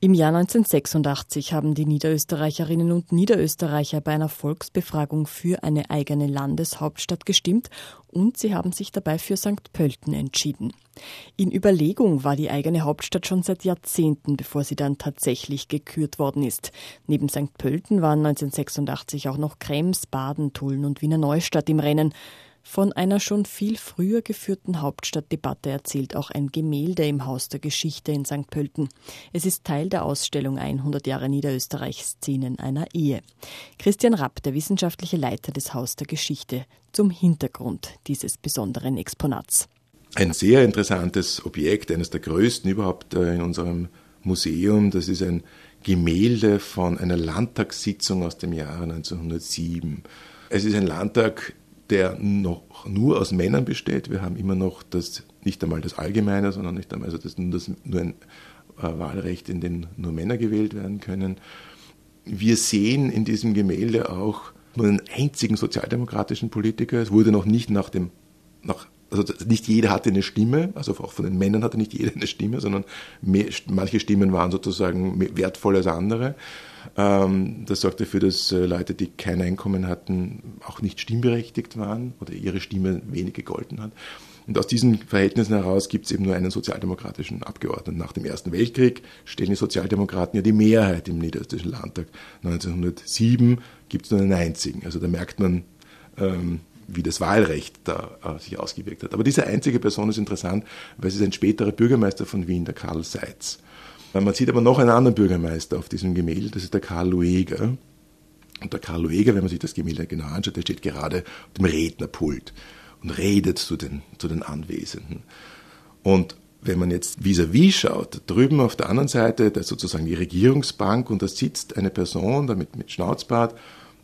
Im Jahr 1986 haben die Niederösterreicherinnen und Niederösterreicher bei einer Volksbefragung für eine eigene Landeshauptstadt gestimmt und sie haben sich dabei für St. Pölten entschieden. In Überlegung war die eigene Hauptstadt schon seit Jahrzehnten, bevor sie dann tatsächlich gekürt worden ist. Neben St. Pölten waren 1986 auch noch Krems, Baden, Tulln und Wiener Neustadt im Rennen. Von einer schon viel früher geführten Hauptstadtdebatte erzählt auch ein Gemälde im Haus der Geschichte in St. Pölten. Es ist Teil der Ausstellung 100 Jahre Niederösterreich Szenen einer Ehe. Christian Rapp, der wissenschaftliche Leiter des Haus der Geschichte, zum Hintergrund dieses besonderen Exponats. Ein sehr interessantes Objekt, eines der größten überhaupt äh, in unserem Museum. Das ist ein Gemälde von einer Landtagssitzung aus dem Jahre 1907. Es ist ein Landtag, der noch nur aus Männern besteht. Wir haben immer noch das, nicht einmal das Allgemeine, sondern nicht einmal also das, nur, das, nur ein äh, Wahlrecht, in dem nur Männer gewählt werden können. Wir sehen in diesem Gemälde auch nur einen einzigen sozialdemokratischen Politiker. Es wurde noch nicht nach dem, nach, also nicht jeder hatte eine Stimme, also auch von den Männern hatte nicht jeder eine Stimme, sondern mehr, manche Stimmen waren sozusagen wertvoller als andere. Ähm, das sorgt dafür, dass äh, Leute, die kein Einkommen hatten, auch nicht stimmberechtigt waren oder ihre Stimme wenig gegolten hat. Und aus diesen Verhältnissen heraus gibt es eben nur einen sozialdemokratischen Abgeordneten. Nach dem Ersten Weltkrieg stellen die Sozialdemokraten ja die Mehrheit im Niederösterreichischen Landtag. 1907 gibt es nur einen einzigen. Also da merkt man, ähm, wie das Wahlrecht da äh, sich ausgewirkt hat. Aber diese einzige Person ist interessant, weil es ist ein späterer Bürgermeister von Wien, der Karl Seitz. Man sieht aber noch einen anderen Bürgermeister auf diesem Gemälde, das ist der Karl Lueger. Und der Karl Lueger, wenn man sich das Gemälde genau anschaut, der steht gerade auf dem Rednerpult und redet zu den, zu den Anwesenden. Und wenn man jetzt vis-à-vis -vis schaut, drüben auf der anderen Seite, da ist sozusagen die Regierungsbank und da sitzt eine Person damit mit Schnauzbart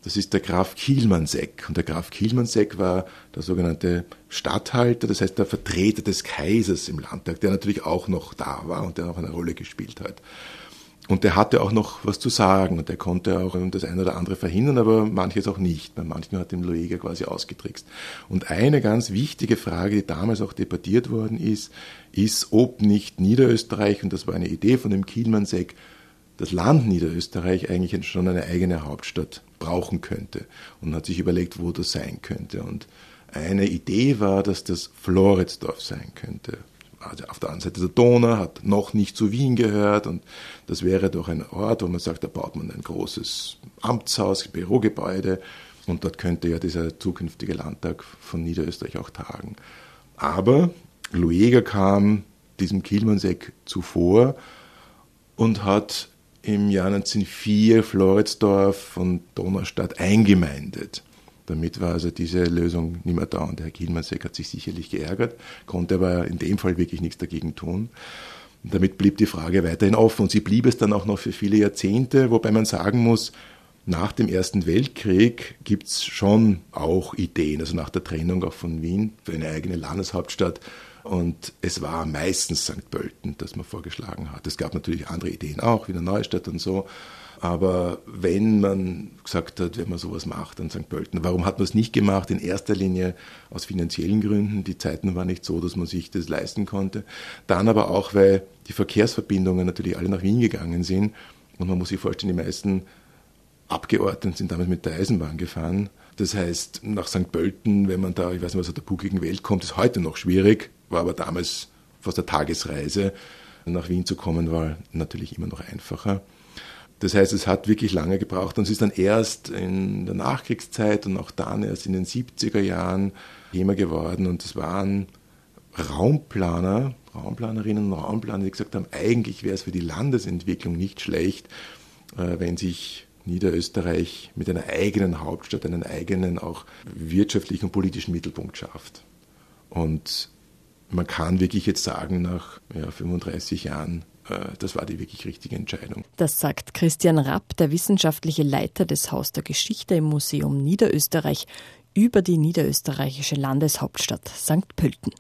das ist der Graf Kielmannsegg. Und der Graf Kielmannsegg war der sogenannte Statthalter, das heißt der Vertreter des Kaisers im Landtag, der natürlich auch noch da war und der auch eine Rolle gespielt hat. Und der hatte auch noch was zu sagen und der konnte auch das eine oder andere verhindern, aber manches auch nicht. Bei manchen hat dem Lueger quasi ausgetrickst. Und eine ganz wichtige Frage, die damals auch debattiert worden ist, ist, ob nicht Niederösterreich, und das war eine Idee von dem Kielmannsegg, das Land Niederösterreich eigentlich schon eine eigene Hauptstadt brauchen könnte und hat sich überlegt, wo das sein könnte. Und eine Idee war, dass das Floridsdorf sein könnte. Also auf der anderen Seite der Donau hat noch nicht zu Wien gehört und das wäre doch ein Ort, wo man sagt, da baut man ein großes Amtshaus, Bürogebäude und dort könnte ja dieser zukünftige Landtag von Niederösterreich auch tagen. Aber Lueger kam diesem Kielmannsegg zuvor und hat im Jahr 1904 Floridsdorf und Donaustadt eingemeindet. Damit war also diese Lösung nicht mehr da und Herr Kielmannsek hat sich sicherlich geärgert, konnte aber in dem Fall wirklich nichts dagegen tun. Und damit blieb die Frage weiterhin offen und sie blieb es dann auch noch für viele Jahrzehnte, wobei man sagen muss, nach dem Ersten Weltkrieg gibt es schon auch Ideen, also nach der Trennung auch von Wien für eine eigene Landeshauptstadt und es war meistens St. Pölten, das man vorgeschlagen hat. Es gab natürlich andere Ideen auch, wie der Neustadt und so. Aber wenn man gesagt hat, wenn man sowas macht an St. Pölten, warum hat man es nicht gemacht? In erster Linie aus finanziellen Gründen. Die Zeiten waren nicht so, dass man sich das leisten konnte. Dann aber auch, weil die Verkehrsverbindungen natürlich alle nach Wien gegangen sind. Und man muss sich vorstellen, die meisten Abgeordneten sind damals mit der Eisenbahn gefahren. Das heißt, nach St. Pölten, wenn man da, ich weiß nicht, was aus der buckligen Welt kommt, ist heute noch schwierig war aber damals fast eine Tagesreise. Nach Wien zu kommen war natürlich immer noch einfacher. Das heißt, es hat wirklich lange gebraucht und es ist dann erst in der Nachkriegszeit und auch dann erst in den 70er Jahren Thema geworden und es waren Raumplaner, Raumplanerinnen und Raumplaner, die gesagt haben, eigentlich wäre es für die Landesentwicklung nicht schlecht, äh, wenn sich Niederösterreich mit einer eigenen Hauptstadt einen eigenen auch wirtschaftlichen und politischen Mittelpunkt schafft. Und man kann wirklich jetzt sagen, nach ja, 35 Jahren, äh, das war die wirklich richtige Entscheidung. Das sagt Christian Rapp, der wissenschaftliche Leiter des Haus der Geschichte im Museum Niederösterreich, über die niederösterreichische Landeshauptstadt St. Pölten.